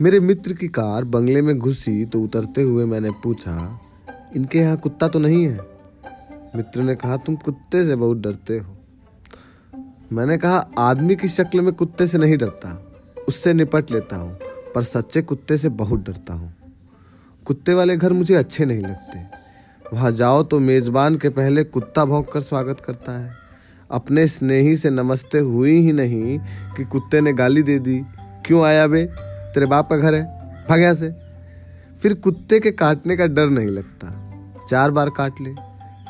मेरे मित्र की कार बंगले में घुसी तो उतरते हुए मैंने पूछा, इनके यहाँ कुत्ता तो नहीं है? मित्र ने कहा, तुम कुत्ते से बहुत डरते हो। मैंने कहा, आदमी की शक्ल में कुत्ते से नहीं डरता, उससे निपट लेता हूँ, पर सच्चे कुत्ते से बहुत डरता हूँ। कुत्ते वाले घर मुझे अच्छे नहीं लगते। वहाँ जाओ तो मेज़बान के पहले कुत्ता भौंक कर स्वागत करता है। अपने स्नेही से नमस्ते हुई ही नहीं कि कुत्ते ने गाली दे दी। क्यों आया बे? तेरे बाप का घर है? भाग्या से। फिर कुत्ते के काटने का डर नहीं लगता। चार बार काट ले।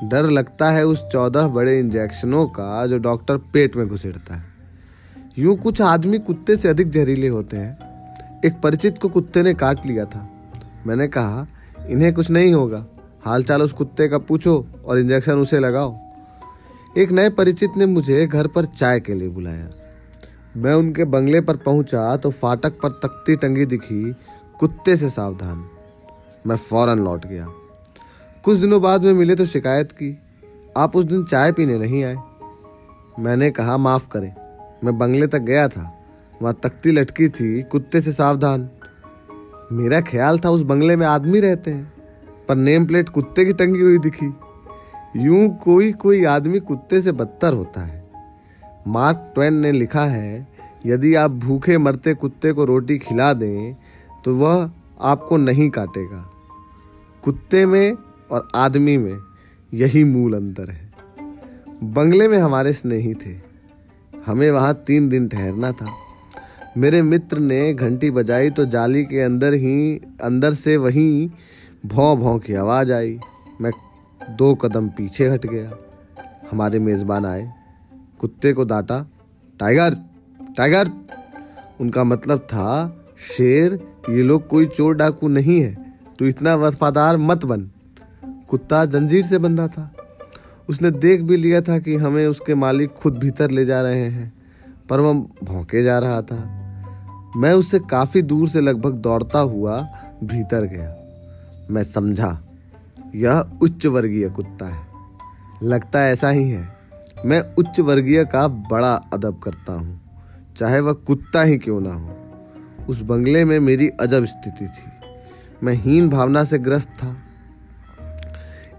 डर लगता है उस चौदह बड़े इंजेक्शनों का जो डॉक्टर पेट में घुसेड़ता है। यूँ कुछ आदमी कुत्ते से अधिक जहरीले होते हैं। एक परिचित को कुत्ते ने काट लिया था। मैंने कहा, इन्हें कुछ नहीं होगा। हालचाल उस कुत्ते का पूछो और इंजेक्शन उसे लगाओ। एक नए परिचित ने मुझे घर पर चाय के लिए बुलाया। मैं उनके बंगले पर पहुँचा तो फाटक पर तख्ती टंगी दिखी, कुत्ते से सावधान। मैं फ़ौरन लौट गया। कुछ दिनों बाद में मिले तो शिकायत की। आप उस दिन चाय पीने नहीं आए। मैंने कहा, माफ़ करें। मैं बंगले तक गया था। वहाँ तख्ती लटकी थी, कुत्ते से सावधान। मेरा ख्याल था उस बंगले में आदमी रहते हैं, पर नेम प्लेट कुत्ते की टंगी हुई दिखी। यूँ कोई कोई आदमी कुत्ते से बदतर होता है। मार्क ट्वेन ने लिखा है, यदि आप भूखे मरते कुत्ते को रोटी खिला दें तो वह आपको नहीं काटेगा। कुत्ते में और आदमी में यही मूल अंतर है। बंगले में हमारे स्नेही थे। हमें वहाँ तीन दिन ठहरना था। मेरे मित्र ने घंटी बजाई तो जाली के अंदर ही, अंदर से वहीं भौं भौं की आवाज़ आई। मैं दो कदम पीछे हट गया। हमारे मेज़बान आए। कुत्ते को डांटा, टाइगर टाइगर! उनका मतलब था, शेर, ये लोग कोई चोर डाकू नहीं है तो इतना वफादार मत बन। कुत्ता जंजीर से बंधा था। उसने देख भी लिया था कि हमें उसके मालिक खुद भीतर ले जा रहे हैं, पर वह भौंके जा रहा था। मैं उससे काफ़ी दूर से लगभग दौड़ता हुआ भीतर गया। मैं समझा, यह उच्च वर्गीय कुत्ता है। लगता ऐसा ही है। मैं उच्च वर्गीय का बड़ा अदब करता हूँ। चाहे वह कुत्ता ही क्यों ना हो। उस बंगले में मेरी अजब स्थिति थी। मैं हीन भावना से ग्रस्त था।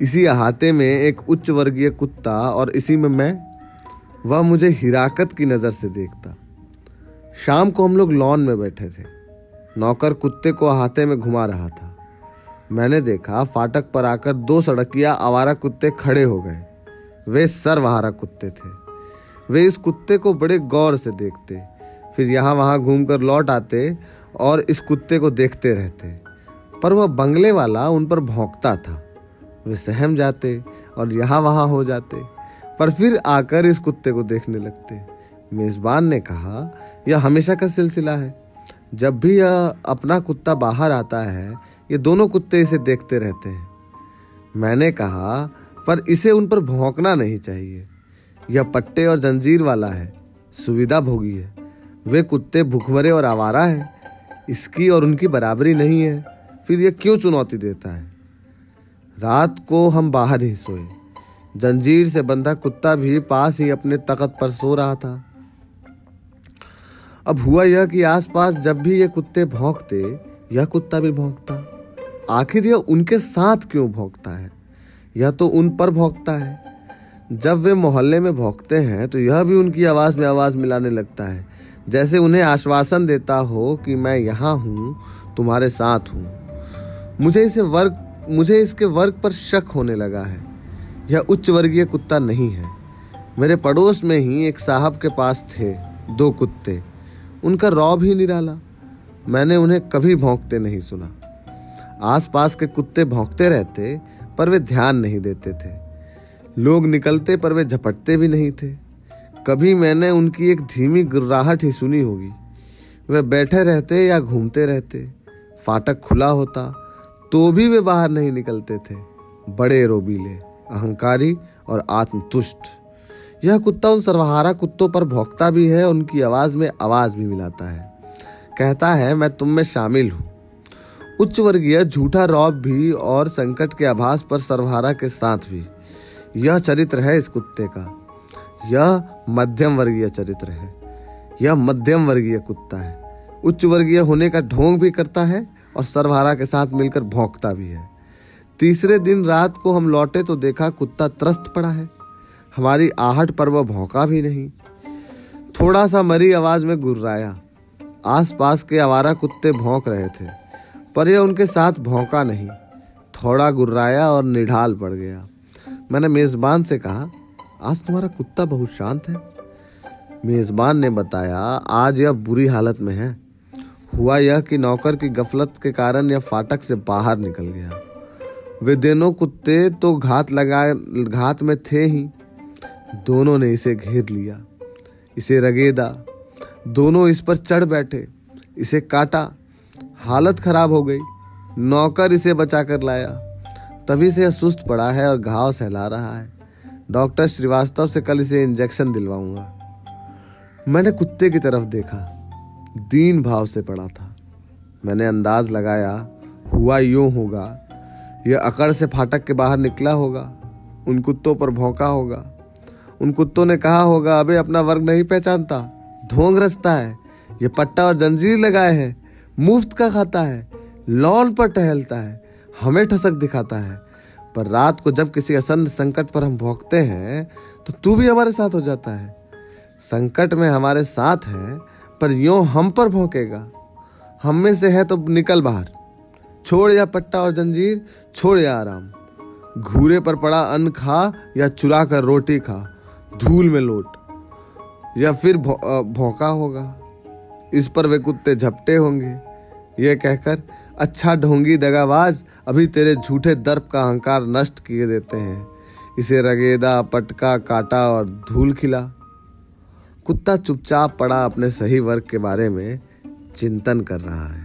इसी अहाते में एक उच्च वर्गीय कुत्ता और इसी में मैं, वह मुझे हिराकत की नज़र से देखता। शाम को हम लोग लॉन में बैठे थे। नौकर कुत्ते को अहाते में घुमा रहा था। मैंने देखा फाटक पर आकर दो सड़किया आवारा कुत्ते खड़े हो गए। वे सर्वहारा कुत्ते थे। वे इस कुत्ते को बड़े गौर से देखते। फिर यहाँ वहाँ घूमकर लौट आते और इस कुत्ते को देखते रहते। पर वह बंगले वाला उन पर भौंकता था। वे सहम जाते और यहाँ वहाँ हो जाते। पर फिर आकर इस कुत्ते को देखने लगते। मेज़बान ने कहा, यह हमेशा का सिलसिला है। जब भी यह अपना कुत्ता बाहर आता है, ये दोनों कुत्ते इसे देखते रहते हैं। मैंने कहा पर इसे उन पर भौंकना नहीं चाहिए। यह पट्टे और जंजीर वाला है, सुविधा भोगी है। वे कुत्ते भुखमरे और आवारा है, इसकी और उनकी बराबरी नहीं है, फिर यह क्यों चुनौती देता है? रात को हम बाहर ही सोए। जंजीर से बंधा कुत्ता भी पास ही अपने तकत पर सो रहा था। अब हुआ यह कि आसपास जब भी ये कुत्ते भौंकते, यह कुत्ता भी भौंकता। आखिर यह उनके साथ क्यों भौंकता है? यह तो उन पर भौंकता है। जब वे मोहल्ले में भौंकते हैं तो यह भी उनकी आवाज़ में आवाज़ मिलाने लगता है। जैसे उन्हें आश्वासन देता हो कि मैं यहाँ हूँ, तुम्हारे साथ हूँ। मुझे इसे वर्ग, मुझे इसके वर्ग पर शक होने लगा है। यह उच्च वर्गीय कुत्ता नहीं है। मेरे पड़ोस में ही एक साहब के पास थे, दो कुत्ते। उनका रौब ही निराला। मैंने उन्हें कभी भौंकते नहीं सुना। आसपास के कुत्ते भौंकते रहते पर वे ध्यान नहीं देते थे। लोग निकलते पर वे झपटते भी नहीं थे। कभी मैंने उनकी एक धीमी गुर्राहट ही सुनी होगी। वे बैठे रहते या घूमते रहते, फाटक खुला होता तो भी वे बाहर नहीं निकलते थे। बड़े रोबीले, अहंकारी और आत्मतुष्ट। यह कुत्ता उन सर्वहारा कुत्तों पर भौंकता भी है उनकी आवाज़ में आवाज़ भी मिलाता है। कहता है, मैं तुम में शामिल हूँ। उच्च वर्गीय झूठा रौब भी और संकट के आभास पर सर्वहारा के साथ भी। यह चरित्र है इस कुत्ते का। यह मध्यम वर्गीय चरित्र है। यह मध्यम वर्गीय कुत्ता है। उच्च वर्गीय होने का ढोंग भी करता है और सरभारा के साथ मिलकर भौंकता भी है। तीसरे दिन रात को हम लौटे तो देखा कुत्ता त्रस्त पड़ा है। हमारी आहट पर वह भौंका भी नहीं। थोड़ा सा मरी आवाज़ में गुर्राया। आसपास के आवारा कुत्ते भौंक रहे थे। पर यह उनके साथ भौंका नहीं। थोड़ा गुर्राया और निढाल पड़ गया। मैंने मेजबान से कहा, आज तुम्हारा कुत्ता बहुत शांत है। मेजबान ने बताया, आज यह बुरी हालत में है। हुआ यह कि नौकर की गफलत के कारण यह फाटक से बाहर निकल गया। वे दोनों कुत्ते तो घात लगा घात में थे ही। दोनों ने इसे घेर लिया। इसे रगेदा। दोनों इस पर चढ़ बैठे। इसे काटा। हालत खराब हो गई। नौकर इसे बचा कर लाया। तभी से यह सुस्त पड़ा है और घाव सहला रहा है। डॉक्टर श्रीवास्तव से कल इसे इंजेक्शन दिलवाऊँगा। मैंने कुत्ते की तरफ़ देखा। दीन भाव से पड़ा था। मैंने अंदाज लगाया, हुआ यूँ होगा। यह अकड़ से फाटक के बाहर निकला होगा। उन कुत्तों पर भौंका होगा। उन कुत्तों ने कहा होगा, अबे, अपना वर्ग नहीं पहचानता। ढोंग रचता है। ये पट्टा और जंजीर लगाए हैं। मुफ़्त का खाता है, लॉन पर टहलता है, हमें ठसक दिखाता है। पर रात को जब किसी असन्न संकट पर हम भोगते हैं तो तू भी हमारे साथ हो जाता है। संकट में हमारे साथ है, पर यो हम पर भोंकेगा। हम में से है तो निकल बाहर। छोड़ या पट्टा और जंजीर, छोड़ या आराम। घूरे पर पड़ा अन्न खा या चुरा कर रोटी खा, धूल में लोट। या फिर भौंका होगा। इस पर वे कुत्ते झपटे होंगे। ये कहकर अच्छा ढोंगी दगाबाज, अभी तेरे झूठे दर्प का अहंकार नष्ट किए देते हैं। इसे रगेदा, पटका, काटा और धूल खिला। कुत्ता चुपचाप पड़ा अपने सही वर्ग के बारे में चिंतन कर रहा है।